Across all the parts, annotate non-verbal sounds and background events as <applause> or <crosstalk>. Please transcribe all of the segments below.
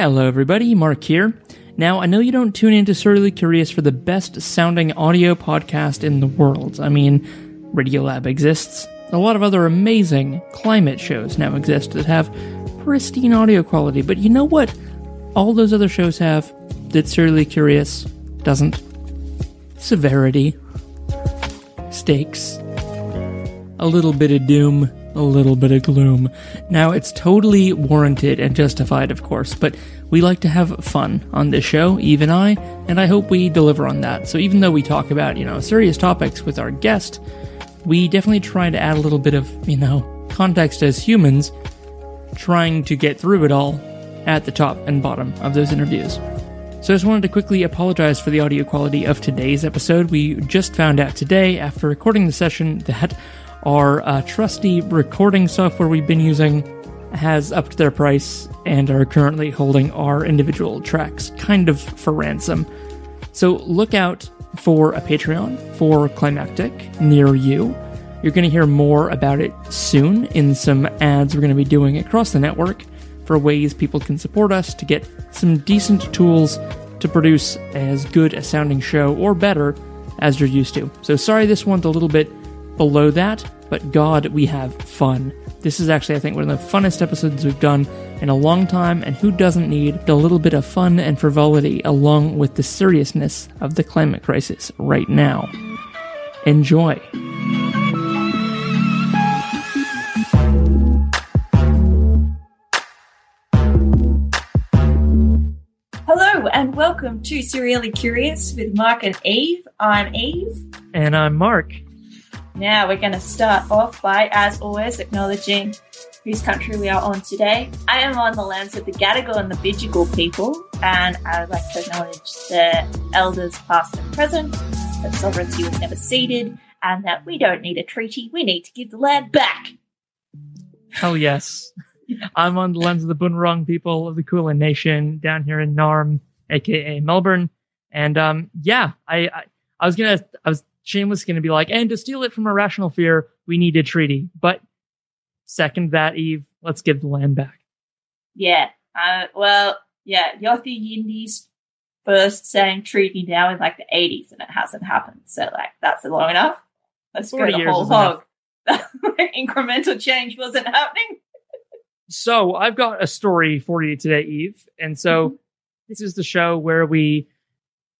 Hello, everybody. Mark here. Now, I know you don't tune into Serially Curious for the best sounding audio podcast in the world. I mean, Radiolab exists. A lot of other amazing climate shows now exist that have pristine audio quality, but you know what all those other shows have that Serially Curious doesn't? Severity, stakes, a little bit of doom, a little bit of gloom. Now, it's totally warranted and justified, of course, but we like to have fun on this show, Eve and I, and I hope we deliver on that. So even though we talk about, you know, serious topics with our guest, we definitely try to add a little bit of, you know, context as humans, trying to get through it all at the top and bottom of those interviews. So I just wanted to quickly apologize for the audio quality of today's episode. We just found out today, after recording the session, that our uh, trusty recording software we've been using has upped their price and are currently holding our individual tracks kind of for ransom. So look out for a Patreon for Climactic near you. You're going to hear more about it soon in some ads we're going to be doing across the network for ways people can support us to get some decent tools to produce as good a sounding show or better as you're used to. So sorry this one's a little bit below that, but God, we have fun. This is actually, I think, one of the funnest episodes we've done in a long time, and who doesn't need a little bit of fun and frivolity along with the seriousness of the climate crisis right now? Enjoy. Hello and welcome to Serially Curious with Mark and Eve. I'm Eve. And I'm Mark. Now we're going to start off by, as always, acknowledging whose country we are on today. I am on the lands of the Gadigal and the Bidjigal people, and I would like to acknowledge the elders past and present, that sovereignty was never ceded, and that we don't need a treaty, we need to give the land back. Oh, yes. <laughs> I'm on the lands of the Bunurong people of the Kulin Nation down here in Narm, aka Melbourne. And um, yeah, I, I, I was gonna, I was Shameless going to be like, and to steal it from irrational fear, we need a treaty. But second that, Eve, let's give the land back. Yeah. Uh, well, yeah, Yothu Yindi's first saying treaty now in like the 80s and it hasn't happened. So, like, that's long enough. Let's go the whole hog. <laughs> Incremental change wasn't happening. so, I've got a story for you today, Eve. And so, mm-hmm. this is the show where we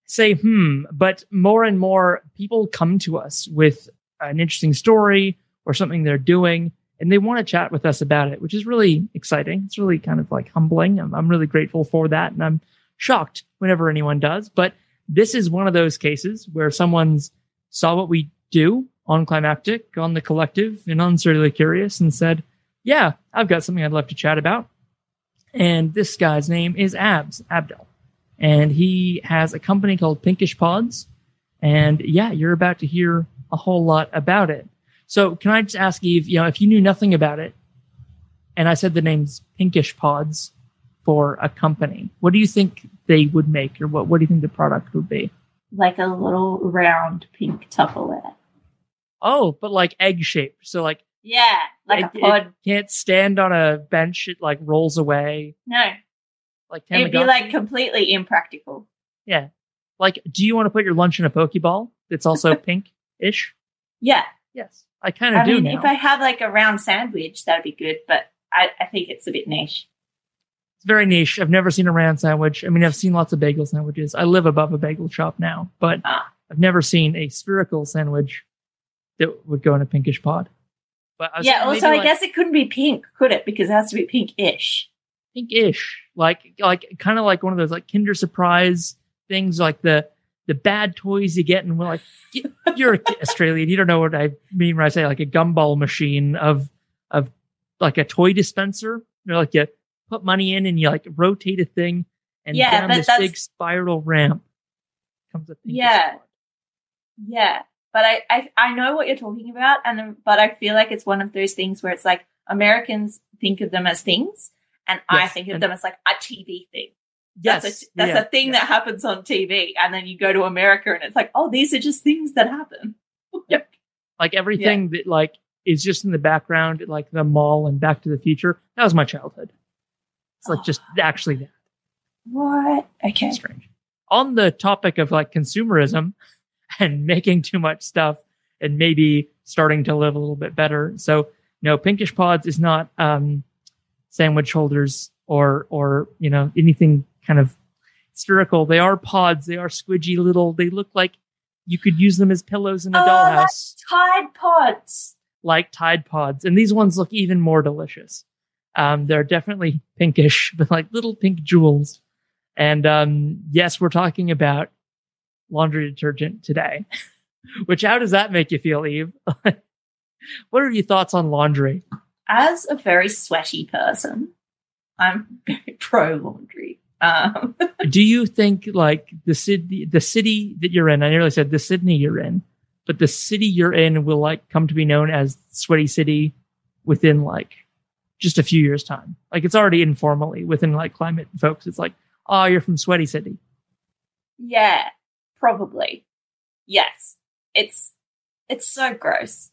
say, hmm, but more and more people come to us with an interesting story or something they're doing and they want to chat with us about it, which is really exciting. It's really kind of like humbling. I'm, I'm really grateful for that. And I'm shocked whenever anyone does. But this is one of those cases where someone's saw what we do on Climactic, on the collective, and on Serially Curious and said, yeah, I've got something I'd love to chat about. And this guy's name is Abs, Abdel and he has a company called Pinkish Pods. And yeah, you're about to hear a whole lot about it. So can I just ask Eve, you know, if you knew nothing about it, and I said the name's Pinkish Pods for a company, what do you think they would make, or what what do you think the product would be? Like a little round pink Tupperware. Oh, but like egg shaped. So like yeah, like it, a pod. can't stand on a bench. It like rolls away. No, like Tamagotchi. It'd be like completely impractical. Yeah. Like, do you want to put your lunch in a Pokeball that's also <laughs> pink-ish? Yeah. Yes. I kind of do mean, now. If I had like a round sandwich, that'd be good, but I, I think it's a bit niche. It's very niche. I've never seen a round sandwich. I mean, I've seen lots of bagel sandwiches. I live above a bagel shop now, but ah. I've never seen a spherical sandwich that would go in a pinkish pod. But yeah, also, I guess it couldn't be pink, could it? Because it has to be pinkish pinkish, like like kind of like one of those like Kinder Surprise things, like the the bad toys you get, and we're like, you're <laughs> Australian, you don't know what I mean when I say like a gumball machine of of like a toy dispenser. You know, like you put money in and you like rotate a thing, and yeah, down this that's... big spiral ramp comes a yeah, yeah. But I, I I know what you're talking about, and but I feel like it's one of those things where it's like Americans think of them as things, and yes. I think of and them as like a TV thing. Yes. That's a, that's yeah. a thing that happens on TV. And then you go to America and it's like, oh, these are just things that happen. <laughs> yep. Like everything yeah. that like is just in the background, like the mall and Back to the Future. That was my childhood. It's like oh. just <gasps> actually that. What? Okay. Strange. On the topic of like consumerism <laughs> and making too much stuff and maybe starting to live a little bit better. So no, pinkish pods is not um, sandwich holders or or you know anything kind of spherical. They are pods. They are squidgy little. They look like you could use them as pillows in a Oh, dollhouse, Tide Pods. like Tide Pods. And these ones look even more delicious. Um, they're definitely pinkish, <laughs> but like little pink jewels. And um, yes, we're talking about laundry detergent today. <laughs> Which how does that make you feel, Eve? <laughs> what are your thoughts on laundry? As a very sweaty person, I'm very <laughs> pro laundry. Um, <laughs> Do you think like the city, the city that you're in? I nearly said the Sydney you're in, but the city you're in will like come to be known as Sweaty City within like just a few years time. Like it's already informally within like climate folks. It's like, oh, you're from Sweaty City. yeah, probably. Yes. It's it's so gross.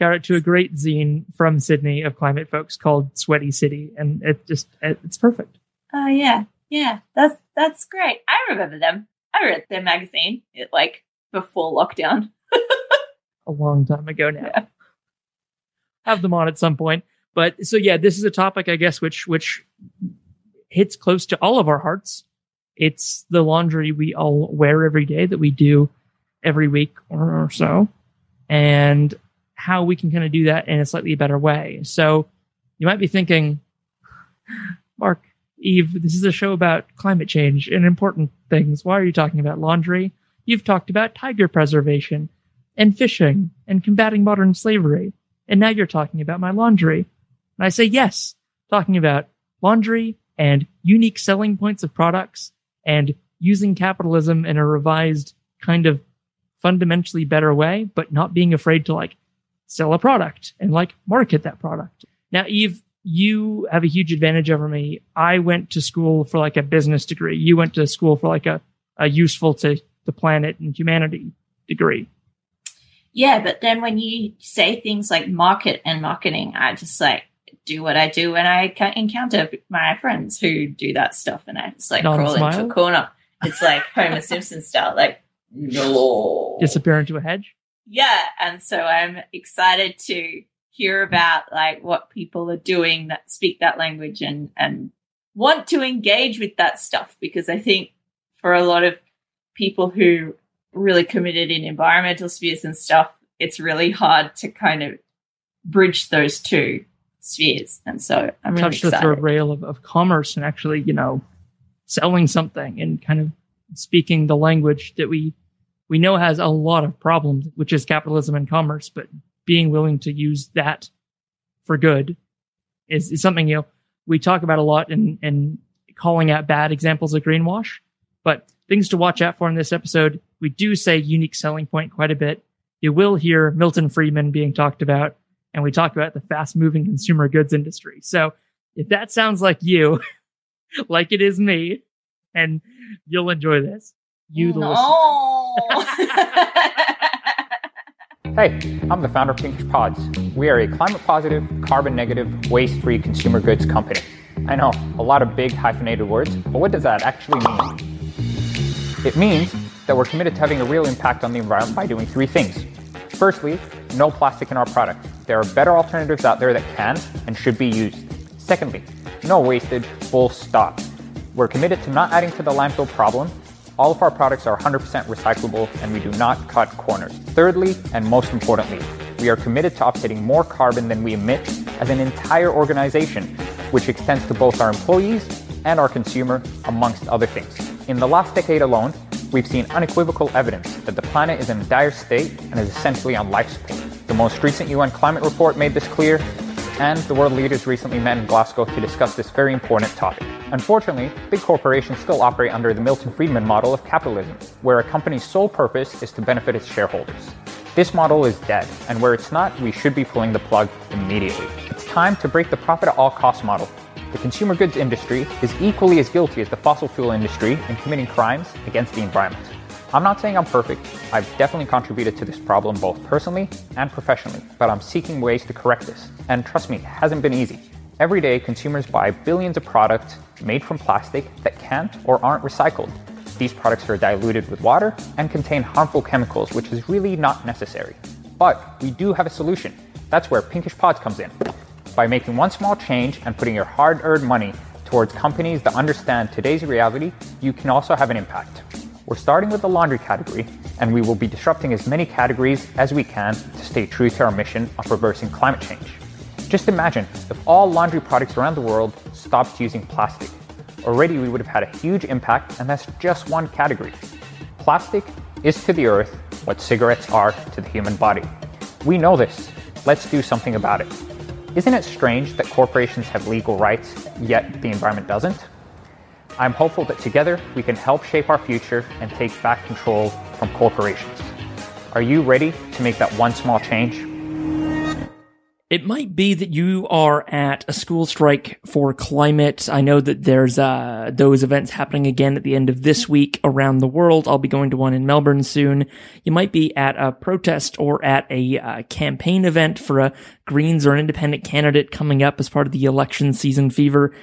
Shout out to a great zine from Sydney of climate folks called Sweaty City, and it just it, it's perfect. Oh yeah, yeah. That's that's great. I remember them. I read their magazine it, like before lockdown. <laughs> a long time ago now. Yeah. Have them on at some point. But so yeah, this is a topic I guess which which hits close to all of our hearts. It's the laundry we all wear every day that we do every week or so, and how we can kind of do that in a slightly better way. So you might be thinking, Mark, Eve, this is a show about climate change and important things. Why are you talking about laundry? You've talked about tiger preservation and fishing and combating modern slavery. And now you're talking about my laundry. And I say yes, talking about laundry and unique selling points of products and using capitalism in a revised kind of fundamentally better way, but not being afraid to like sell a product and like market that product. Now, Eve, you have a huge advantage over me. I went to school for like a business degree. You went to school for like a, a useful to the planet and humanity degree. Yeah, but then when you say things like market and marketing, I just like do what I do when I encounter my friends who do that stuff, and I just like crawl into a corner. It's like Homer Simpson style, like no. Disappear into a hedge. Yeah, and so I'm excited to hear about like what people are doing that speak that language and and want to engage with that stuff because I think for a lot of people who really committed in environmental spheres and stuff, it's really hard to kind of bridge those two spheres. And so I'm really touch the third rail of, of commerce and actually, you know, selling something and kind of speaking the language that we we know has a lot of problems, which is capitalism and commerce, but being willing to use that for good is, is something, you know, we talk about a lot in, in calling out bad examples of greenwash, but things to watch out for in this episode. We do say unique selling point quite a bit. You will hear Milton Friedman being talked about, and we talk about the fast moving consumer goods industry. So if that sounds like you, <laughs> like it is me, and you'll enjoy this, you mm, the listener. Hey, I'm the founder of Pinkish Pods. We are a climate positive, carbon negative, waste free consumer goods company. I know, a lot of big hyphenated words, but what does that actually mean? It means that we're committed to having a real impact on the environment by doing three things. Firstly, no plastic in our product. There are better alternatives out there that can and should be used. Secondly, no wastage, full stop. We're committed to not adding to the landfill problem. All of our products are 100% recyclable and we do not cut corners. Thirdly, and most importantly, we are committed to offsetting more carbon than we emit as an entire organization, which extends to both our employees and our consumer, amongst other things. In the last decade alone, we've seen unequivocal evidence that the planet is in a dire state and is essentially on life support. The most recent UN climate report made this clear, and the world leaders recently met in Glasgow to discuss this very important topic. Unfortunately, big corporations still operate under the Milton Friedman model of capitalism, where a company's sole purpose is to benefit its shareholders. This model is dead, and where it's not, we should be pulling the plug immediately. It's time to break the profit at all costs model. The consumer goods industry is equally as guilty as the fossil fuel industry in committing crimes against the environment. I'm not saying I'm perfect. I've definitely contributed to this problem both personally and professionally, but I'm seeking ways to correct this. And trust me, it hasn't been easy. Every day, consumers buy billions of products made from plastic that can't or aren't recycled. These products are diluted with water and contain harmful chemicals, which is really not necessary. But we do have a solution. That's where Pinkish Pods comes in. By making one small change and putting your hard earned money towards companies that understand today's reality, you can also have an impact. We're starting with the laundry category, and we will be disrupting as many categories as we can to stay true to our mission of reversing climate change. Just imagine if all laundry products around the world stopped using plastic. Already we would have had a huge impact, and that's just one category. Plastic is to the earth what cigarettes are to the human body. We know this, Let's do something about it. Isn't it strange that corporations have legal rights, yet the environment doesn't? I'm hopeful that together we can help shape our future and take back control from corporations. Are you ready to make that one small change? It might be that you are at a school strike for climate. I know that there's uh, those events happening again at the end of this week around the world. I'll be going to one in Melbourne soon. You might be at a protest or at a uh, campaign event for a Greens or an independent candidate coming up as part of the election season fever.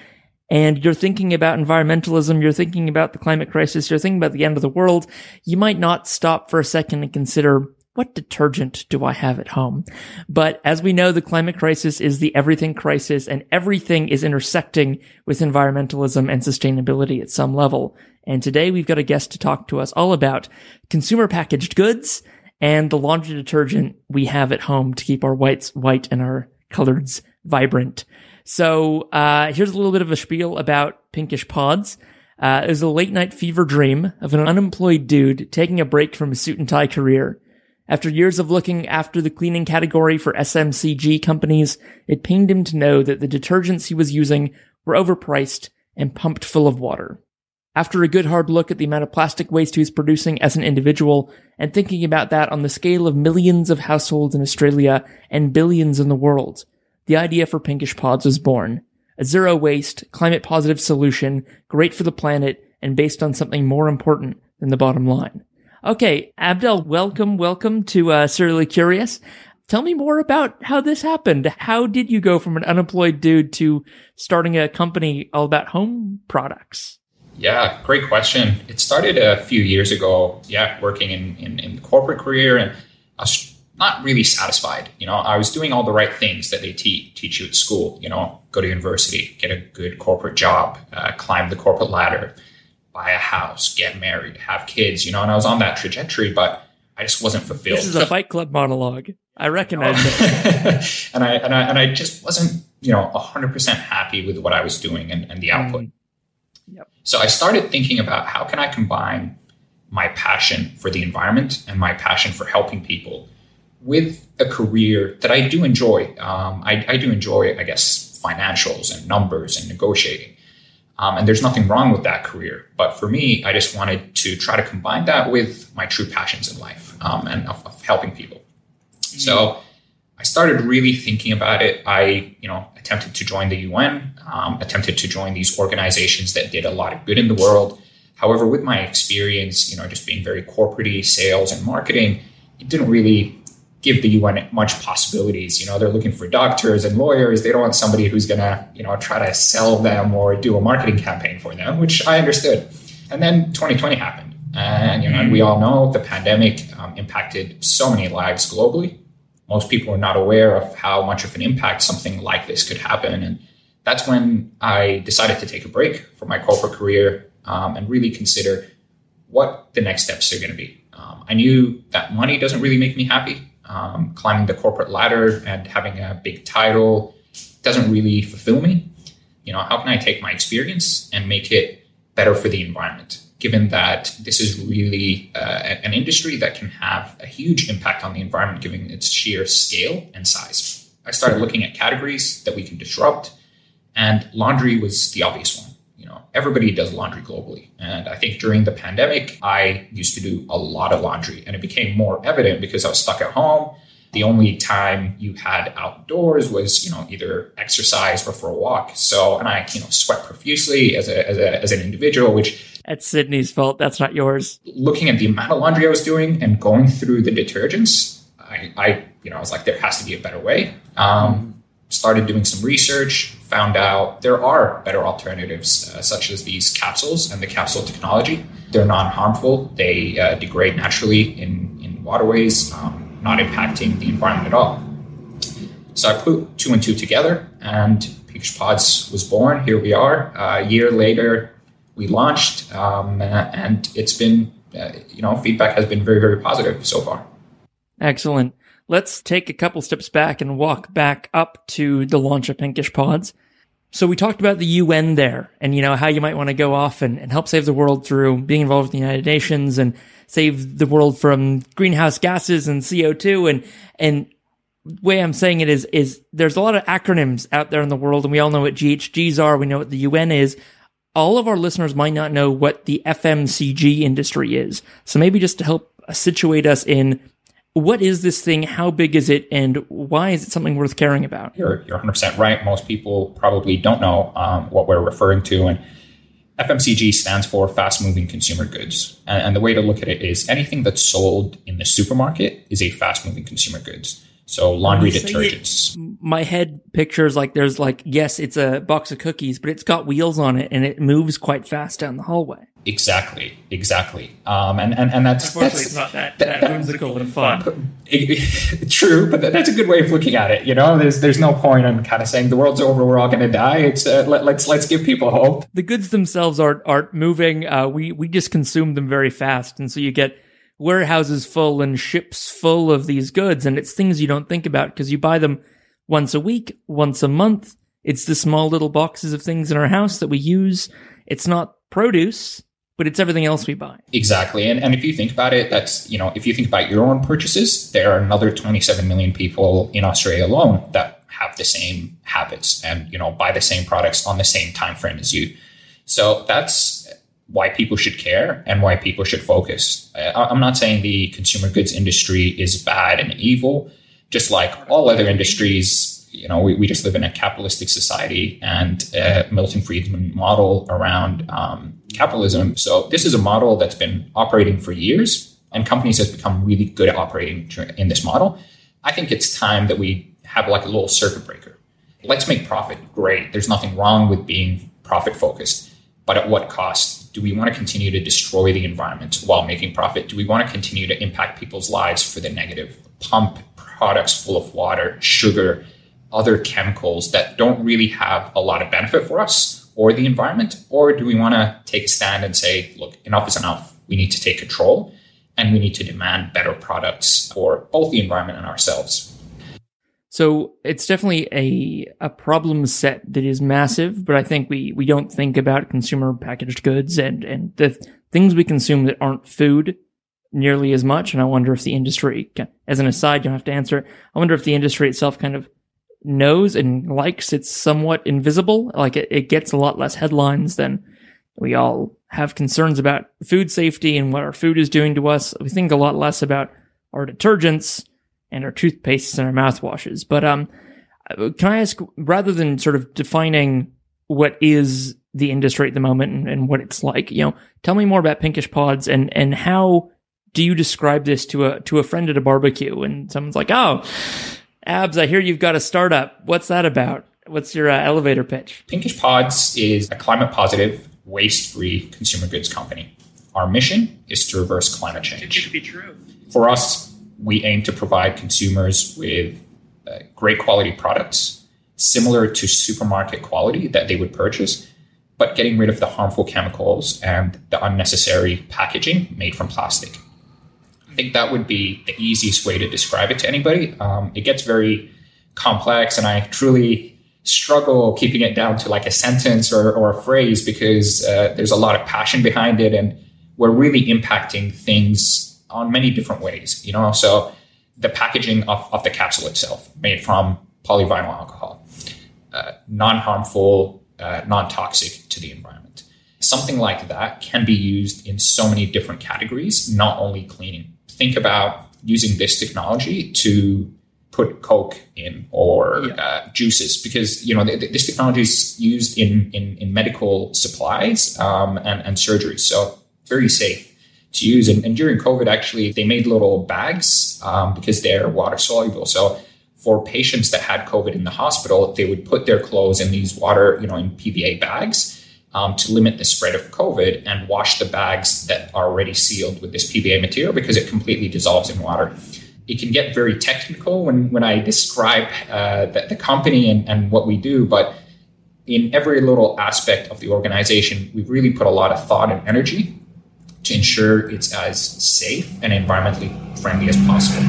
And you're thinking about environmentalism, you're thinking about the climate crisis, you're thinking about the end of the world. You might not stop for a second and consider what detergent do I have at home? But as we know, the climate crisis is the everything crisis and everything is intersecting with environmentalism and sustainability at some level. And today we've got a guest to talk to us all about consumer packaged goods and the laundry detergent we have at home to keep our whites white and our coloreds vibrant. So, uh, here's a little bit of a spiel about pinkish pods. Uh, it was a late night fever dream of an unemployed dude taking a break from his suit and tie career after years of looking after the cleaning category for FMCG companies, it pained him to know that the detergents he was using were overpriced and pumped full of water. After a good hard look at the amount of plastic waste he was producing as an individual, and thinking about that on the scale of millions of households in Australia and billions in the world, the idea for Pinkish Pods was born. A zero waste, climate positive solution, great for the planet, and based on something more important than the bottom line. Okay, Abdel, welcome, welcome to uh, Serially Curious. Tell me more about how this happened. How did you go from an unemployed dude to starting a company all about home products? Yeah, great question. It started a few years ago. Yeah, working in, in, in the corporate career, and I was not really satisfied. You know, I was doing all the right things that they te- teach you at school. You know, go to university, get a good corporate job, uh, climb the corporate ladder, buy a house, get married, have kids, you know, and I was on that trajectory, but I just wasn't fulfilled. This is a <laughs> Fight Club monologue. I recognize it. <laughs> and I and I and I just wasn't, you know, hundred percent happy with what I was doing and, and the output. Mm. Yep. So I started thinking about how can I combine my passion for the environment and my passion for helping people with a career that I do enjoy. Um, I, I do enjoy, I guess, financials and numbers and negotiating. Um, and there's nothing wrong with that career. But for me, I just wanted to try to combine that with my true passions in life um, and of, of, helping people. Mm-hmm. So I started really thinking about it. I, you know, attempted to join the UN, um, attempted to join these organizations that did a lot of good in the world. However, with my experience, you know, just being very corporate sales and marketing, it didn't really give the UN much possibilities. You know, they're looking for doctors and lawyers. They don't want somebody who's going to, you know, try to sell them or do a marketing campaign for them, which I understood. And then 2020 happened. And, you know, and we all know the pandemic um, impacted so many lives globally. Most people are not aware of how much of an impact something like this could happen. And that's when I decided to take a break from my corporate career um, and really consider what the next steps are going to be. Um, I knew that money doesn't really make me happy um, climbing the corporate ladder and having a big title doesn't really fulfill me. You know, how can I take my experience and make it better for the environment? Given that this is really uh, an industry that can have a huge impact on the environment, given its sheer scale and size. I started looking at categories that we can disrupt, and laundry was the obvious one everybody does laundry globally. And I think during the pandemic, I used to do a lot of laundry and it became more evident because I was stuck at home. The only time you had outdoors was, you know, either exercise or for a walk. So, and I, you know, sweat profusely as, a, as, a, as an individual, which that's Sydney's fault. That's not yours. Looking at the amount of laundry I was doing and going through the detergents, I, I you know, I was like, there has to be a better way. Um, started doing some research, found out there are better alternatives, uh, such as these capsules and the capsule technology. They're non harmful, they uh, degrade naturally in, in waterways, um, not impacting the environment at all. So I put two and two together, and Pinkish Pods was born. Here we are. Uh, a year later, we launched, um, and it's been, uh, you know, feedback has been very, very positive so far. Excellent. Let's take a couple steps back and walk back up to the launch of Pinkish Pods. So we talked about the UN there and, you know, how you might want to go off and, and help save the world through being involved with the United Nations and save the world from greenhouse gases and CO2. And, and way I'm saying it is, is there's a lot of acronyms out there in the world and we all know what GHGs are. We know what the UN is. All of our listeners might not know what the FMCG industry is. So maybe just to help situate us in what is this thing? How big is it? And why is it something worth caring about? You're, you're 100% right. Most people probably don't know um, what we're referring to. And FMCG stands for fast moving consumer goods. And, and, the way to look at it is anything that's sold in the supermarket is a fast moving consumer goods. So laundry detergents. It, my head pictures like there's like, yes, it's a box of cookies, but it's got wheels on it and it moves quite fast down the hallway. Exactly, exactly. Um, and, and, and that's, Unfortunately, that's, it's not that, that, that whimsical and fun. <laughs> True, but that's a good way of looking at it. You know, there's there's no point in kind of saying the world's over, we're all going to die. It's uh, let, us let's, let's give people hope. The goods themselves aren't aren't moving. Uh, we we just consume them very fast, and so you get warehouses full and ships full of these goods, and it's things you don't think about because you buy them once a week, once a month. It's the small little boxes of things in our house that we use. It's not produce but it's everything else we buy. Exactly. And, and if you think about it, that's, you know, if you think about your own purchases, there are another 27 million people in Australia alone that have the same habits and, you know, buy the same products on the same time frame as you. So that's why people should care and why people should focus. I'm not saying the consumer goods industry is bad and evil, just like all other industries you know, we, we just live in a capitalistic society and a Milton Friedman model around um, capitalism. So this is a model that's been operating for years, and companies have become really good at operating in this model. I think it's time that we have like a little circuit breaker. Let's make profit. Great. There's nothing wrong with being profit focused, but at what cost? Do we want to continue to destroy the environment while making profit? Do we want to continue to impact people's lives for the negative? Pump products full of water, sugar, other chemicals that don't really have a lot of benefit for us or the environment? Or do we want to take a stand and say, look, enough is enough? We need to take control and we need to demand better products for both the environment and ourselves. So it's definitely a a problem set that is massive, but I think we, we don't think about consumer packaged goods and, and the things we consume that aren't food nearly as much. And I wonder if the industry, as an aside, you don't have to answer. I wonder if the industry itself kind of knows and likes it's somewhat invisible. Like it, it gets a lot less headlines than we all have concerns about food safety and what our food is doing to us. We think a lot less about our detergents and our toothpastes and our mouthwashes. But um, can I ask, rather than sort of defining what is the industry at the moment and, and what it's like, you know, tell me more about Pinkish Pods and and how do you describe this to a to a friend at a barbecue and someone's like, oh, Abs, I hear you've got a startup. What's that about? What's your uh, elevator pitch? Pinkish Pods is a climate positive, waste free consumer goods company. Our mission is to reverse climate change. It be true. For us, we aim to provide consumers with uh, great quality products similar to supermarket quality that they would purchase, but getting rid of the harmful chemicals and the unnecessary packaging made from plastic I think that would be the easiest way to describe it to anybody. Um, it gets very complex, and I truly struggle keeping it down to like a sentence or, or a phrase because uh, there's a lot of passion behind it, and we're really impacting things on many different ways. You know, so the packaging of, of the capsule itself, made from polyvinyl alcohol, uh, non-harmful, uh, non-toxic to the environment. Something like that can be used in so many different categories, not only cleaning think about using this technology to put Coke in or yeah. uh, juices because you know th- th- this technology is used in in, in medical supplies um, and and surgery, so very safe to use. And, and, during COVID, actually, they made little bags um, because they're water soluble. So for patients that had COVID in the hospital, they would put their clothes in these water, you know, in PVA bags um, to limit the spread of COVID and wash the bags that are already sealed with this PVA material because it completely dissolves in water. It can get very technical when, when I describe uh, the, the company and, and what we do, but in every little aspect of the organization, we've really put a lot of thought and energy to ensure it's as safe and environmentally friendly as possible.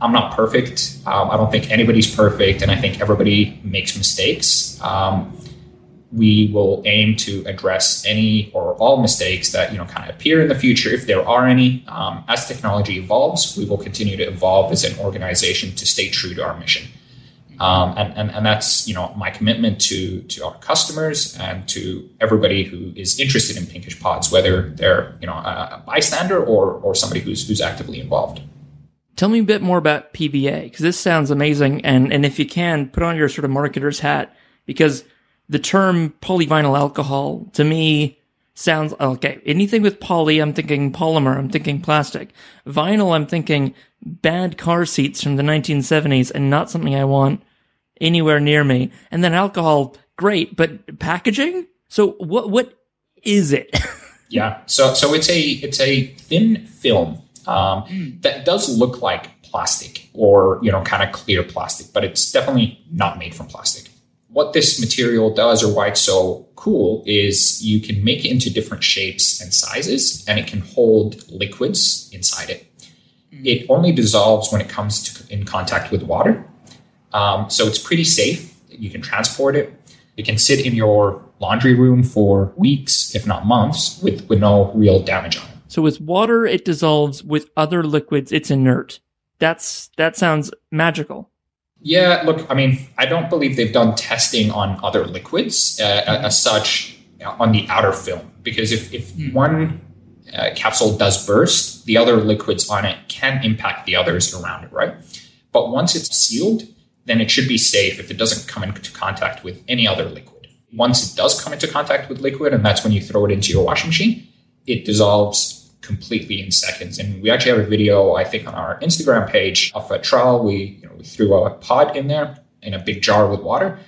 I'm not perfect. Um, I don't think anybody's perfect, and I think everybody makes mistakes. Um, we will aim to address any or all mistakes that you know kind of appear in the future if there are any um, as technology evolves we will continue to evolve as an organization to stay true to our mission um, and, and, and that's you know my commitment to to our customers and to everybody who is interested in pinkish pods whether they're you know a, a bystander or or somebody who's who's actively involved Tell me a bit more about PVA because this sounds amazing, and and if you can, put on your sort of marketer's hat because the term polyvinyl alcohol to me sounds okay. Anything with poly, I'm thinking polymer, I'm thinking plastic. Vinyl, I'm thinking bad car seats from the 1970s and not something I want anywhere near me. And then alcohol, great, but packaging? So what what is it? <laughs> yeah. So so it's a it's a thin film um, that does look like plastic or you know kind of clear plastic, but it's definitely not made from plastic what this material does or why it's so cool is you can make it into different shapes and sizes and it can hold liquids inside it. It only dissolves when it comes to, in contact with water. Um, so it's pretty safe. You can transport it. It can sit in your laundry room for weeks, if not months, with, with no real damage on it. So with water, it dissolves. With other liquids, it's inert. That's that sounds magical. Yeah, look, I mean, I don't believe they've done testing on other liquids uh, mm-hmm. as such on the outer film because if, if mm-hmm. one uh, capsule does burst, the other liquids on it can impact the others around it, right? But once it's sealed, then it should be safe if it doesn't come into contact with any other liquid. Once it does come into contact with liquid, and that's when you throw it into your washing machine, it dissolves completely in seconds. And we actually have a video, I think, on our Instagram page of a trial. We, you know, we threw a pod in there in a big jar with water,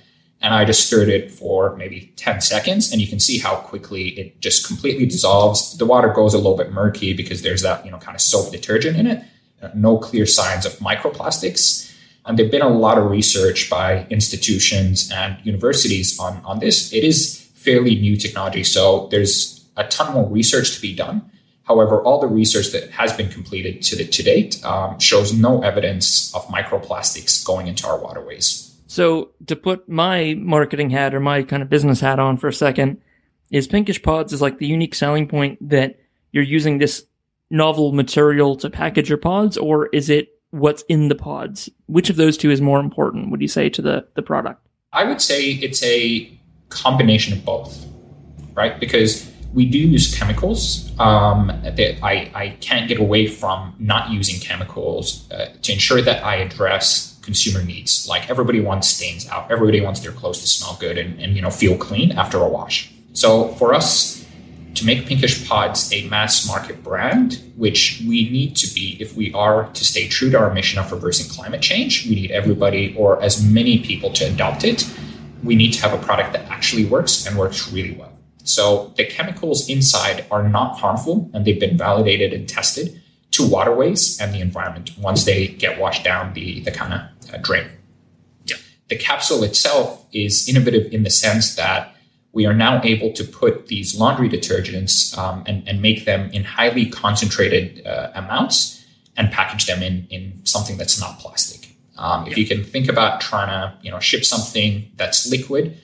and I just stirred it for maybe 10 seconds. And you can see how quickly it just completely dissolves. The water goes a little bit murky because there's that, you know, kind of soap detergent in it. No clear signs of microplastics. And there've been a lot of research by institutions and universities on, on this. It is fairly new technology. So there's a ton more research to be done. However, all the research that has been completed to, the, to date um, shows no evidence of microplastics going into our waterways. So, to put my marketing hat or my kind of business hat on for a second, is Pinkish Pods is like the unique selling point that you're using this novel material to package your pods, or is it what's in the pods? Which of those two is more important, would you say, to the, the product? I would say it's a combination of both, right? Because we do use chemicals. Um, I, I can't get away from not using chemicals uh, to ensure that I address consumer needs. Like everybody wants stains out, everybody wants their clothes to smell good and, and you know feel clean after a wash. So for us to make Pinkish Pods a mass market brand, which we need to be if we are to stay true to our mission of reversing climate change, we need everybody or as many people to adopt it. We need to have a product that actually works and works really well. So the chemicals inside are not harmful and they've been validated and tested to waterways and the environment once they get washed down the, the kind of uh, drain. Yeah. The capsule itself is innovative in the sense that we are now able to put these laundry detergents um, and, and, make them in highly concentrated uh, amounts and package them in, in something that's not plastic. Um, if you can think about trying to you know ship something that's liquid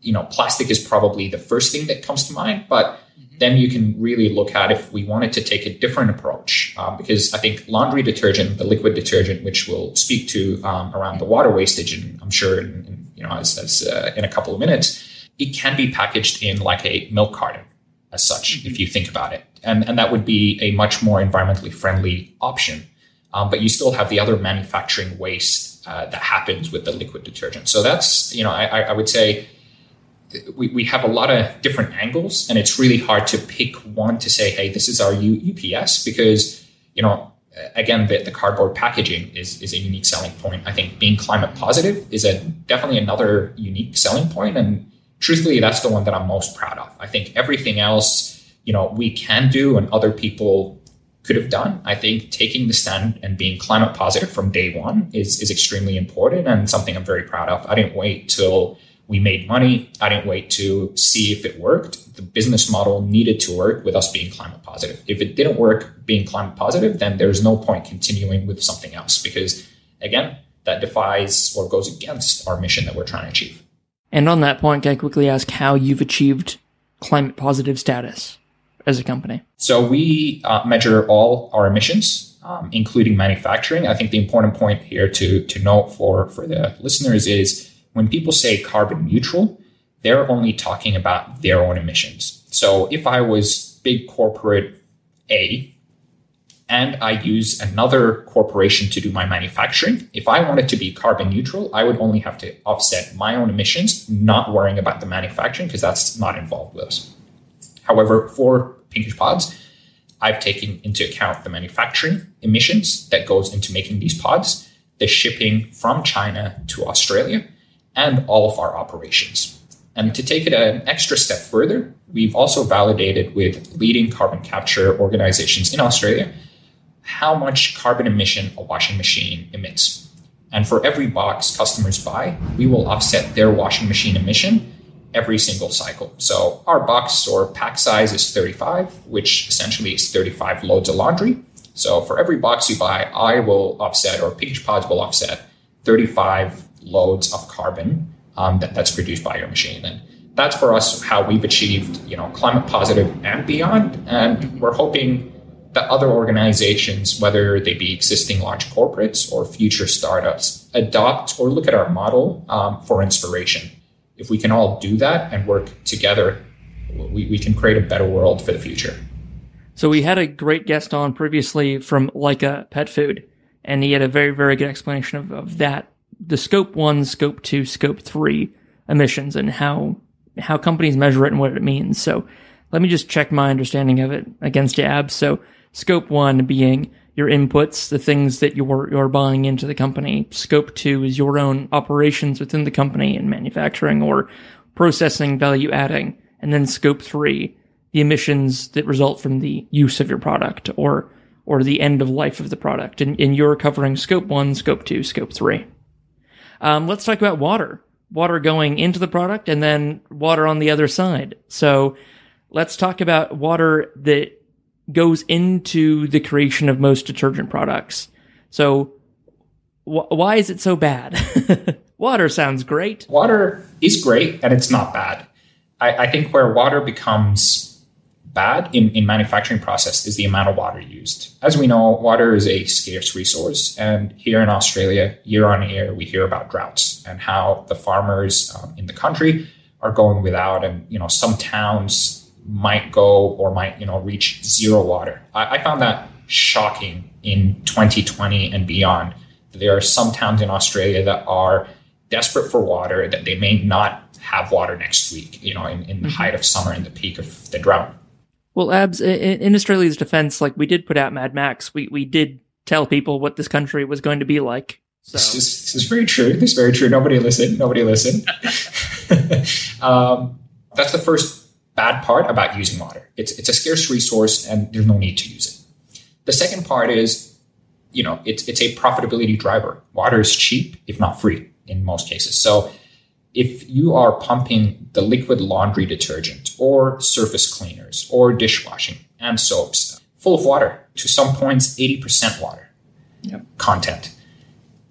you know, plastic is probably the first thing that comes to mind, but mm-hmm. then you can really look at if we wanted to take a different approach, um, because I think laundry detergent, the liquid detergent, which we'll speak to um, around the water wastage, and I'm sure, in, in, you know, as, as uh, in a couple of minutes, it can be packaged in like a milk carton, as such, mm-hmm. if you think about it, and and that would be a much more environmentally friendly option. Um, but you still have the other manufacturing waste uh, that happens with the liquid detergent. So that's, you know, I, I would say we, we have a lot of different angles and it's really hard to pick one to say hey this is our U- ups because you know again, the, the cardboard packaging is, is a unique selling point. I think being climate positive is a definitely another unique selling point, and truthfully, that's the one that I'm most proud of. I think everything else, you know, we can do and other people could have done. I think taking the stand and being climate positive from day one is is extremely important and something I'm very proud of. I didn't wait till we made money. I didn't wait to see if it worked. The business model needed to work with us being climate positive. If it didn't work being climate positive, then there's no point continuing with something else because, again, that defies or goes against our mission that we're trying to achieve. And on that point, can I quickly ask how you've achieved climate positive status as a company? So we uh, measure all our emissions, um, including manufacturing. I think the important point here to to note for for the listeners is when people say carbon neutral, they're only talking about their own emissions. So if I was big corporate A and I use another corporation to do my manufacturing, if I wanted to be carbon neutral, I would only have to offset my own emissions, not worrying about the manufacturing because that's not involved with us. However, for Pinkish Pods, I've taken into account the manufacturing emissions that goes into making these pods, the shipping from China to Australia, and all of our operations. And to take it an extra step further, we've also validated with leading carbon capture organizations in Australia how much carbon emission a washing machine emits. And for every box customers buy, we will offset their washing machine emission every single cycle. So our box or pack size is 35, which essentially is 35 loads of laundry. So for every box you buy, I will offset or Pinkish Pods will offset 35 loads of carbon um, that, that's produced by your machine. And that's for us how we've achieved, you know, climate positive and beyond. And we're hoping that other organizations, whether they be existing large corporates or future startups, adopt or look at our model um, for inspiration. If we can all do that and work together, we, we can create a better world for the future. So we had a great guest on previously from Lyka Pet Food, and he had a very, very good explanation of, of that the scope one, scope two, scope three emissions and how how companies measure it and what it means. So let me just check my understanding of it against Yab. So scope one being your inputs, the things that you're you're buying into the company. Scope two is your own operations within the company and manufacturing or processing, value adding. And then scope three, the emissions that result from the use of your product or or the end of life of the product. And, and you're covering scope one, scope two, scope three. Um, let's talk about water. Water going into the product and then water on the other side. So let's talk about water that goes into the creation of most detergent products. So wh- why is it so bad? <laughs> water sounds great. Water is great and it's not bad. I, I think where water becomes bad in, in manufacturing process is the amount of water used. As we know, water is a scarce resource. And here in Australia, year on year, we hear about droughts and how the farmers um, in the country are going without. And, you know, some towns might go or might, you know, reach zero water. I, I found that shocking in 2020 and beyond. There are some towns in Australia that are desperate for water that they may not have water next week, you know, in, in the mm-hmm. height of summer and the peak of the drought. Well, Abs, in Australia's defense, like we did put out Mad Max, we, we did tell people what this country was going to be like. So. This, is, this is very true. This is very true. Nobody listened. Nobody listened. <laughs> um, that's the first bad part about using water. It's, it's a scarce resource and there's no need to use it. The second part is, you know, it's, it's a profitability driver. Water is cheap, if not free in most cases. So if you are pumping the liquid laundry detergent or surface cleaners or dishwashing and soaps full of water, to some points 80% water yep. content,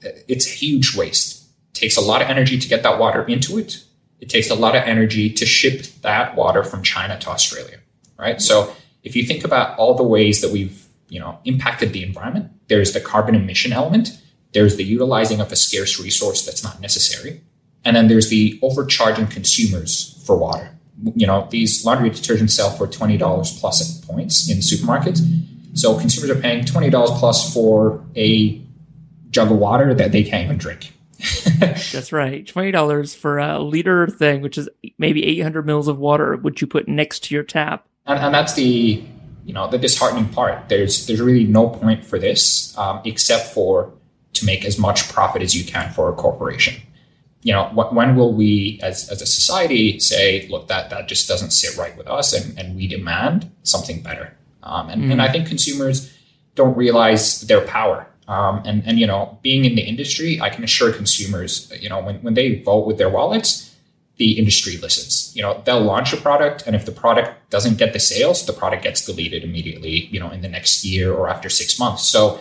uh, it's a huge waste. It takes a lot of energy to get that water into it. It takes a lot of energy to ship that water from China to Australia, right? So if you think about all the ways that we've, you know, impacted the environment, there's the carbon emission element, there's the utilizing of a scarce resource that's not necessary, and then there's the overcharging consumers for water. You know, these laundry detergents sell for $20 plus at points in supermarkets. So consumers are paying $20 plus for a jug of water that they can't even drink. <laughs> That's right. $20 for a liter thing, which is maybe 800 mils of water, which you put next to your tap. And, and that's the you know the disheartening part. There's there's really no point for this um, except for to make as much profit as you can for a corporation. You know, wh- when will we, as, as a society, say, look, that that just doesn't sit right with us, and, and we demand something better. Um, and, mm. and I think consumers don't realize their power. Um, and and you know, being in the industry, I can assure consumers, you know, when, when they vote with their wallets, the industry listens. You know, they'll launch a product, and if the product doesn't get the sales, the product gets deleted immediately. You know, in the next year or after six months. So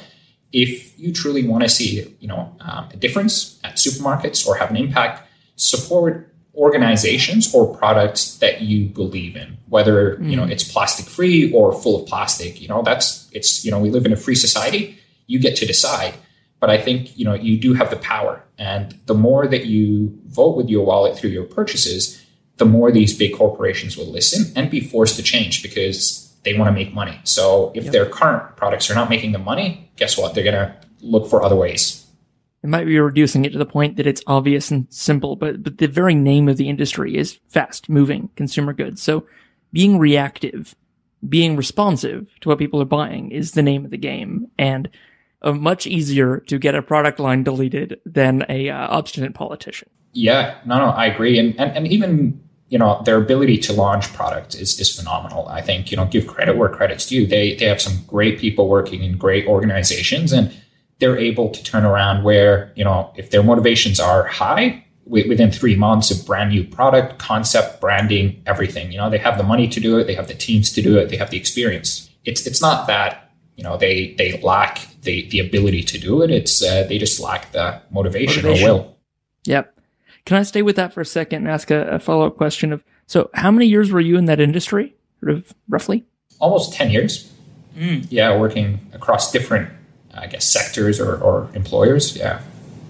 if you truly want to see, you know, um, a difference at supermarkets or have an impact, support organizations or products that you believe in whether mm. you know mm. it's plastic free or full of plastic you know that's it's you know we live in a free society you get to decide but i think you know you do have the power and the more that you vote with your wallet through your purchases the more these big corporations will listen and be forced to change because they want to make money. So if yep. their current products are not making the money, guess what? They're going to look for other ways. It might be reducing it to the point that it's obvious and simple, but, but the very name of the industry is fast moving consumer goods. So being reactive, being responsive to what people are buying is the name of the game. And uh, much easier to get a product line deleted than a uh, obstinate politician. Yeah, no, no, I agree. And, and, and even you know their ability to launch product is, is phenomenal i think you know give credit where credit's due they they have some great people working in great organizations and they're able to turn around where you know if their motivations are high within three months of brand new product concept branding everything you know they have the money to do it they have the teams to do it they have the experience it's it's not that you know they they lack the the ability to do it it's uh, they just lack the motivation, motivation. or will yep can I stay with that for a second and ask a, a follow up question of so how many years were you in that industry, sort of roughly? Almost ten years. Mm. Yeah, working across different, I guess, sectors or, or employers. Yeah.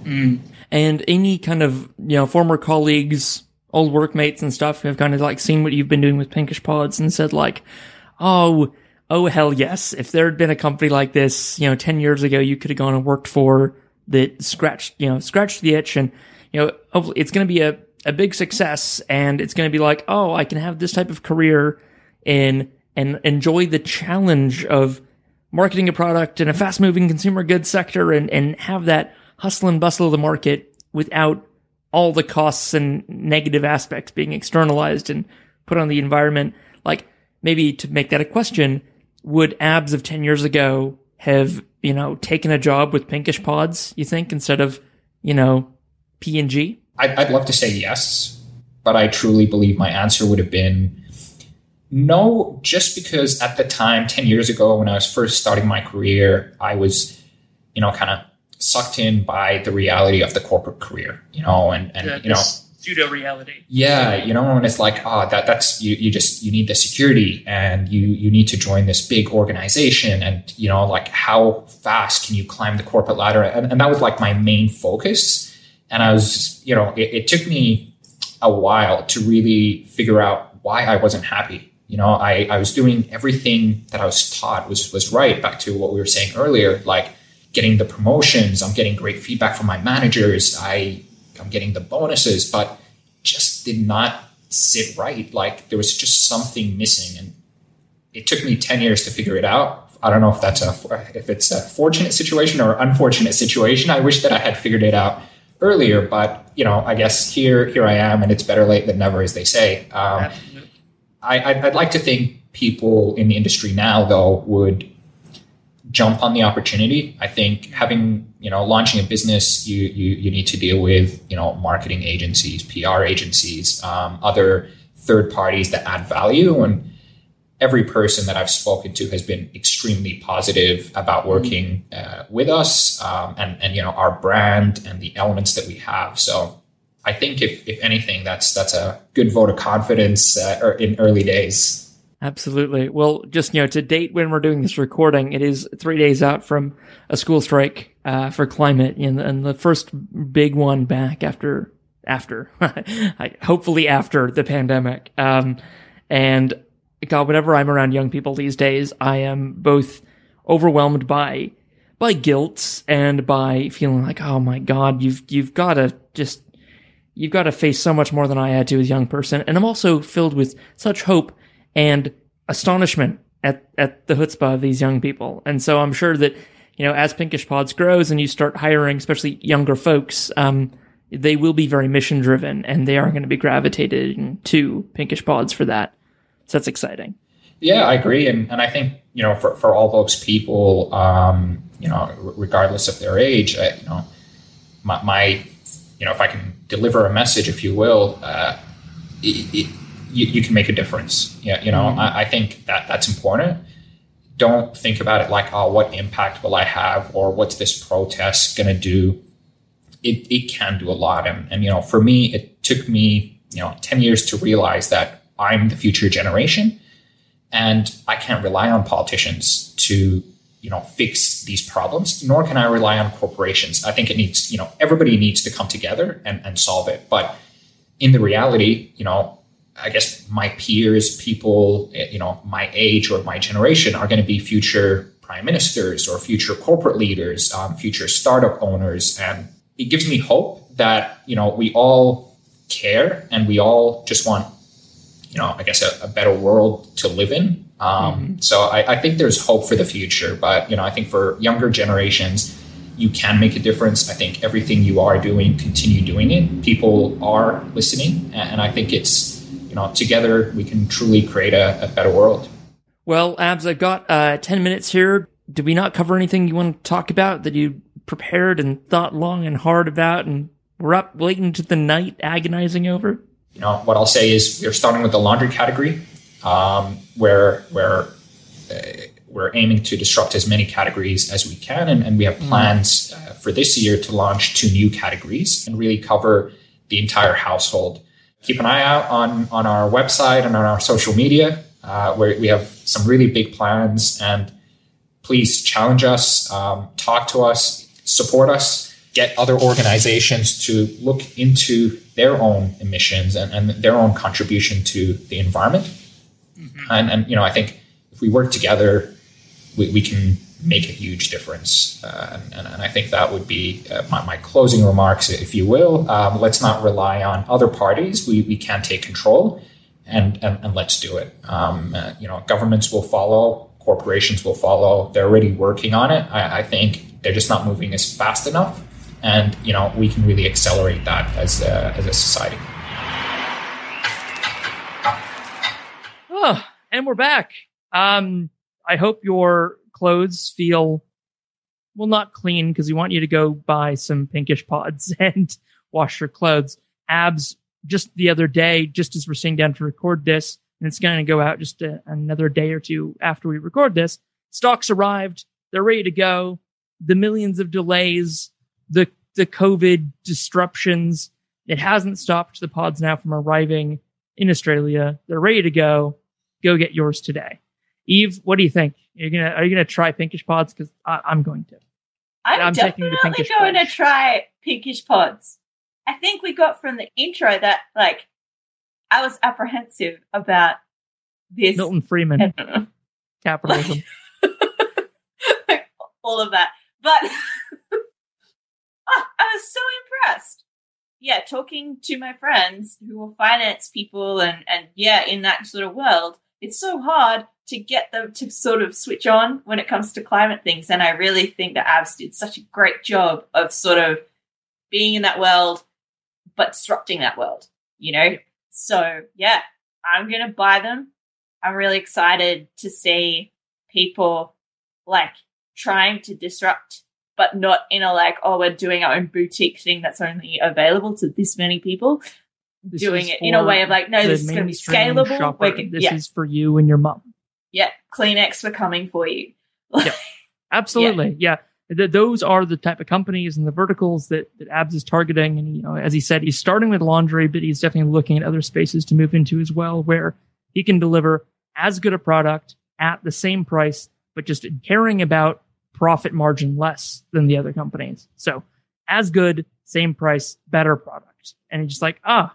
Mm. And any kind of you know former colleagues, old workmates and stuff have kind of like seen what you've been doing with Pinkish Pods and said like, oh. Oh hell yes! If there had been a company like this, you know, ten years ago, you could have gone and worked for that scratched, you know, scratched the itch and you know, hopefully it's going to be a, a big success and it's going to be like, oh, I can have this type of career in and enjoy the challenge of marketing a product in a fast moving consumer goods sector and, and have that hustle and bustle of the market without all the costs and negative aspects being externalized and put on the environment. Like maybe to make that a question, would abs of 10 years ago have, you know, taken a job with pinkish pods, you think, instead of, you know, P&G? I'd, I'd love to say yes, but I truly believe my answer would have been no, just because at the time, 10 years ago, when I was first starting my career, I was, you know, kind of sucked in by the reality of the corporate career, you know, and, and yeah, you know, pseudo reality. Yeah, you know, and it's like, oh, that that's you, you just you need the security and you you need to join this big organization and you know, like how fast can you climb the corporate ladder? And, and that was like my main focus and I was, you know, it, it, took me a while to really figure out why I wasn't happy. You know, I, I was doing everything that I was taught was was right. Back to what we were saying earlier, like getting the promotions, I'm getting great feedback from my managers, I I'm getting the bonuses, but just did not sit right. Like there was just something missing, and it took me ten years to figure it out. I don't know if that's a if it's a fortunate situation or unfortunate situation. I wish that I had figured it out earlier, but you know, I guess here here I am, and it's better late than never, as they say. Um, I, would like to think people in the industry now, though, would jump on the opportunity. I think having you know launching a business, you you you need to deal with you know marketing agencies, PR agencies, um, other third parties that add value and every person that I've spoken to has been extremely positive about mm-hmm. working uh, with us um, and and you know our brand and the elements that we have. So I think if if anything, that's that's a good vote of confidence uh, in early days. Absolutely. Well, just you know, to date when we're doing this recording, it is three days out from a school strike uh, for climate, and, and the first big one back after after <laughs> hopefully after the pandemic. Um, and God, whenever I'm around young people these days, I am both overwhelmed by by guilt and by feeling like, oh my God, you've you've got to just you've got to face so much more than I had to as a young person, and I'm also filled with such hope and astonishment at at the chutzpah of these young people. And so I'm sure that you know as Pinkish Pods grows and you start hiring, especially younger folks, um, they will be very mission driven and they are going to be gravitated to Pinkish Pods for that. So that's exciting. Yeah, I agree, and and I think you know for for all those people, um, you know, regardless of their age, I, you know, my, my, you know, if I can deliver a message, if you will, uh, it, it, you, you, can make a difference. Yeah, you know, mm-hmm. I, I think that that's important. Don't think about it like, oh, what impact will I have, or what's this protest going to do? It it can do a lot, and and you know, for me, it took me you know ten years to realize that I'm the future generation and I can't rely on politicians to you know fix these problems nor can i rely on corporations i think it needs you know everybody needs to come together and, and solve it but in the reality you know i guess my peers people eh, you know my age or my generation are going to be future prime ministers or future corporate leaders um, future startup owners and it gives me hope that you know we all care and we all just want you know, I guess a, a better world to live in. Um, mm-hmm. So I, I, think there's hope for the future, but you know, I think for younger generations, you can make a difference. I think everything you are doing, continue doing it. People are listening, and I think it's know, together we can truly create a, a better world. Well, Abs, I've got uh, ten minutes here. Did we not cover anything you want to talk about that you prepared and thought long and hard about, and we're up late into the night agonizing over? you know, what I'll say is we're starting with the laundry category, um, where where uh, we're aiming to disrupt as many categories as we can, and, and we have mm. plans uh, for this year to launch two new categories and really cover the entire household. Keep an eye out on on our website and on our social media, uh, where we have some really big plans. And please challenge us, um, talk to us, support us get other organizations to look into their own emissions and, and their own contribution to the environment. Mm-hmm. And, and, you know, I think if we work together, we, we can make a huge difference. Uh, and, and, I think that would be uh, my, my, closing remarks, if you will. Um, let's not rely on other parties. We, we can take control and, and, and let's do it. Um, uh, you know, governments will follow, corporations will follow. They're already working on it. I, I think they're just not moving as fast enough and you know we can really accelerate that as a, as a society. Oh, and we're back. Um, I hope your clothes feel well, not clean because we want you to go buy some pinkish pods <laughs> and wash your clothes. Abs just the other day, just as we're sitting down to record this, and it's going to go out just a, another day or two after we record this. Stocks arrived. They're ready to go. The millions of delays the the COVID disruptions. It hasn't stopped the pods now from arriving in Australia. They're ready to go. Go get yours today. Eav, what do you think? You're you gonna are you gonna try pinkish pods? Because I'm going to. I'm, I'm definitely going to try pinkish pods. I think we got from the intro that like I was apprehensive about this. Milton Friedman, <laughs> capitalism, <laughs> all of that, but <laughs> oh, I was so impressed. Yeah, talking to my friends who are finance people and, and yeah, in that sort of world, it's so hard to get them to sort of switch on when it comes to climate things. And I really think that Abs did such a great job of sort of being in that world, but disrupting that world, you know? So yeah, I'm going to buy them. I'm really excited to see people like trying to disrupt but not in a like, oh, we're doing our own boutique thing that's only available to this many people. This doing it in a way of like, no, this is going to be scalable. Can, this yeah. is for you and your mom. Yeah, Kleenex, we're coming for you. yeah, <laughs> absolutely. Yeah. yeah. those are the type of companies and the verticals that, that Abs is targeting. And, you know, as he said, he's starting with laundry, but he's definitely looking at other spaces to move into as well, where he can deliver as good a product at the same price, but just caring about profit margin less than the other companies. So as good, same price, better product. And it's just like, ah,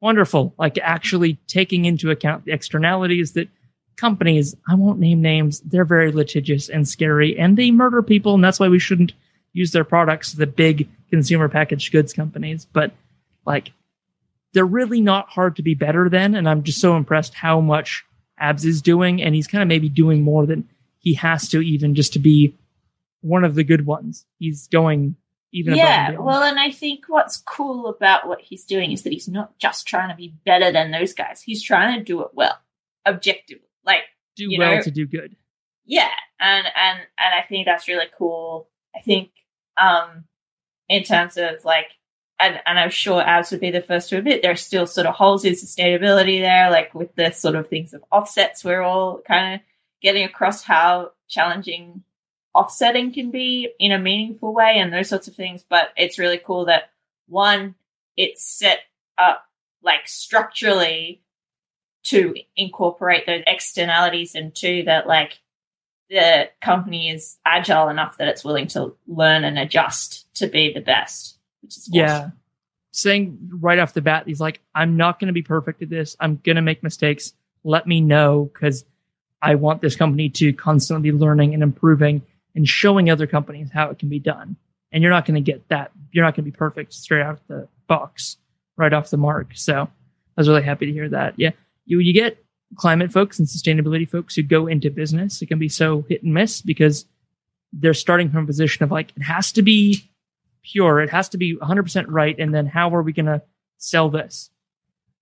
wonderful. Like actually taking into account the externalities that companies, I won't name names, they're very litigious and scary and they murder people. And that's why we shouldn't use their products, the big consumer packaged goods companies. But like, they're really not hard to be better than. And I'm just so impressed how much Abs is doing, and he's kind of maybe doing more than he has to, even just to be one of the good ones. He's going even yeah. Well, and I think what's cool about what he's doing is that he's not just trying to be better than those guys. He's trying to do it well, objectively, like do well know, to do good. Yeah, and and and I think that's really cool. I think um in terms of like and, and I'm sure Abs would be the first to admit there are still sort of holes in sustainability there, like with the sort of things of offsets. We're all kind of getting across how challenging offsetting can be in a meaningful way and those sorts of things. But it's really cool that one, it's set up like structurally to incorporate those externalities, and two, that like the company is agile enough that it's willing to learn and adjust to be the best, which is awesome. yeah. Saying right off the bat, he's like, "I'm not going to be perfect at this. I'm going to make mistakes. Let me know because I want this company to constantly be learning and improving and showing other companies how it can be done. And you're not going to get that. You're not going to be perfect straight out of the box, right off the mark. So I was really happy to hear that. Yeah, you you get climate folks and sustainability folks who go into business. It can be so hit and miss because they're starting from a position of like it has to be pure, it has to be 100% right, and then how are we going to sell this?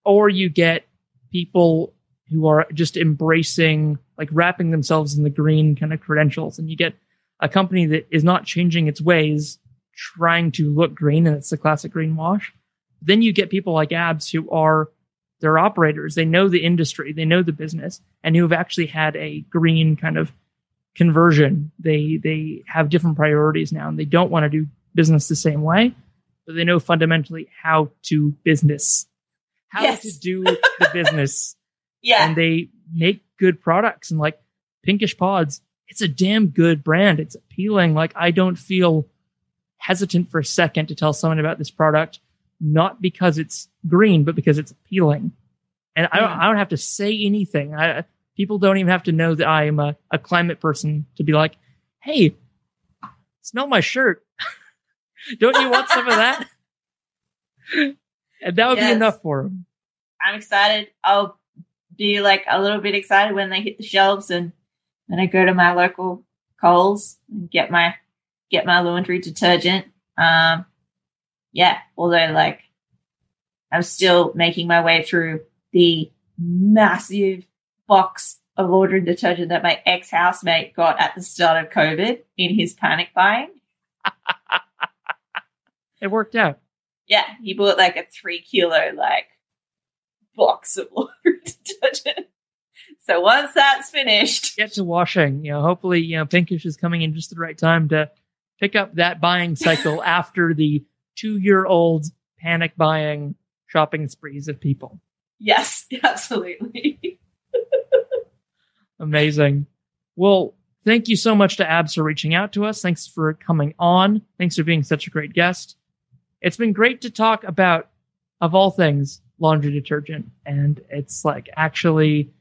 Or you get people who are just embracing like wrapping themselves in the green kind of credentials and you get a company that is not changing its ways trying to look green and it's the classic greenwash then you get people like abs who are they're operators. They know the industry. They know the business and who have actually had a green kind of conversion. They they have different priorities now and they don't want to do business the same way but they know fundamentally how to business how yes. to do the <laughs> business. Yeah. And they make good products and like pinkish pods it's a damn good brand. It's appealing. Like i don't feel hesitant for a second to tell someone about this product not because it's green but because it's appealing. And I, don't, I don't have to say anything. I, people don't even have to know that i am a, a climate person to be like hey smell my shirt. <laughs> Don't you want some of that? And that would yes. be enough for them i'm excited. I'll be like a little bit excited when they hit the shelves and then I go to my local Coles and get my get my laundry detergent. Um, yeah, although like I'm still making my way through the massive box of laundry detergent that my ex housemate got at the start of COVID in his panic buying. <laughs> it worked out. Yeah, he bought like a three kilo like box of <laughs> laundry detergent. So once that's finished, get to washing. You know, hopefully, you know, Pinkish is coming in just the right time to pick up that buying cycle <laughs> after the two-year-old panic buying shopping sprees of people. Yes, <laughs> absolutely. <laughs> Amazing. Well, thank you so much to Abs for reaching out to us. Thanks for coming on. Thanks for being such a great guest. It's been great to talk about, of all things, laundry detergent. And it's like actually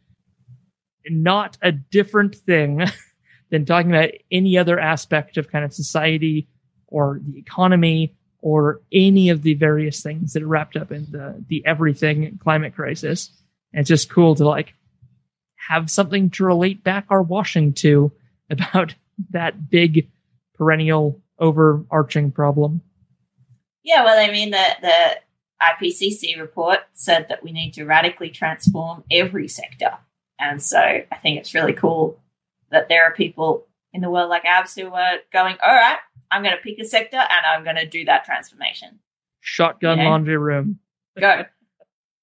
not a different thing <laughs> than talking about any other aspect of kind of society or the economy or any of the various things that are wrapped up in the, the everything climate crisis. And it's just cool to like have something to relate back our washing to <laughs> about that big perennial overarching problem. Yeah, well, I mean, the, the IPCC report said that we need to radically transform every sector. And so I think it's really cool that there are people in the world like Abs who are going, all right, I'm going to pick a sector and I'm going to do that transformation. Shotgun you know? laundry room. <laughs> Go.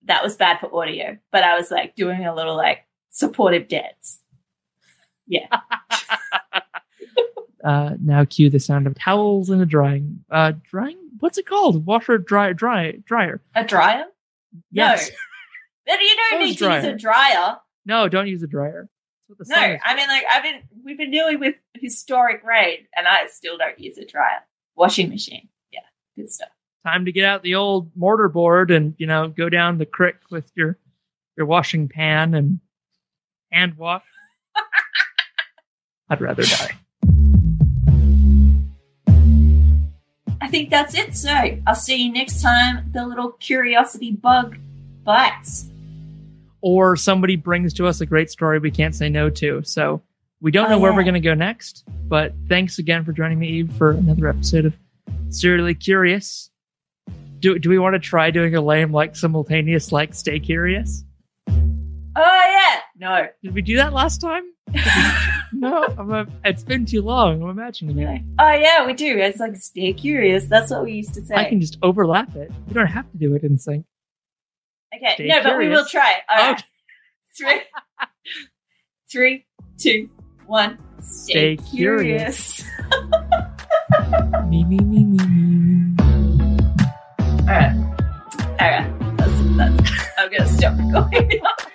That was bad for audio, but I was like doing a little like supportive dance. Yeah. <laughs> uh, now cue the sound of towels in a drying, uh, drying what's it called? Washer, dry, dry, dryer. A dryer? Yes. No. you don't need to use a dryer. No, don't use a dryer. No, I mean, like I've been, we've been dealing with historic rain, and I still don't use a dryer. Washing machine, yeah, good stuff. Time to get out the old mortar board and you know go down the creek with your your washing pan and hand wash. <laughs> I'd rather die. I think that's it. So I'll see you next time. The little curiosity bug bites. Or somebody brings to us a great story we can't say no to. So we don't know Oh, where yeah. we're going to go next, but thanks again for joining me, Eav, for another episode of Serially Curious. Do, do we want to try doing a lame, like, simultaneous, like, stay curious? Oh yeah. No. Did we do that last time? <laughs> no, I'm a, it's been too long. I'm imagining it. Oh yeah, we do. It's like stay curious. That's what we used to say. I can just overlap it. You don't have to do it in sync. Okay. stay no, but we will curious. try. All right. Okay. <laughs> Three, <laughs> three, two, one. Stay, Stay curious. curious. <laughs> Me, me, me, me, me. All right. All right. That's, that's, I'm gonna stop recording now.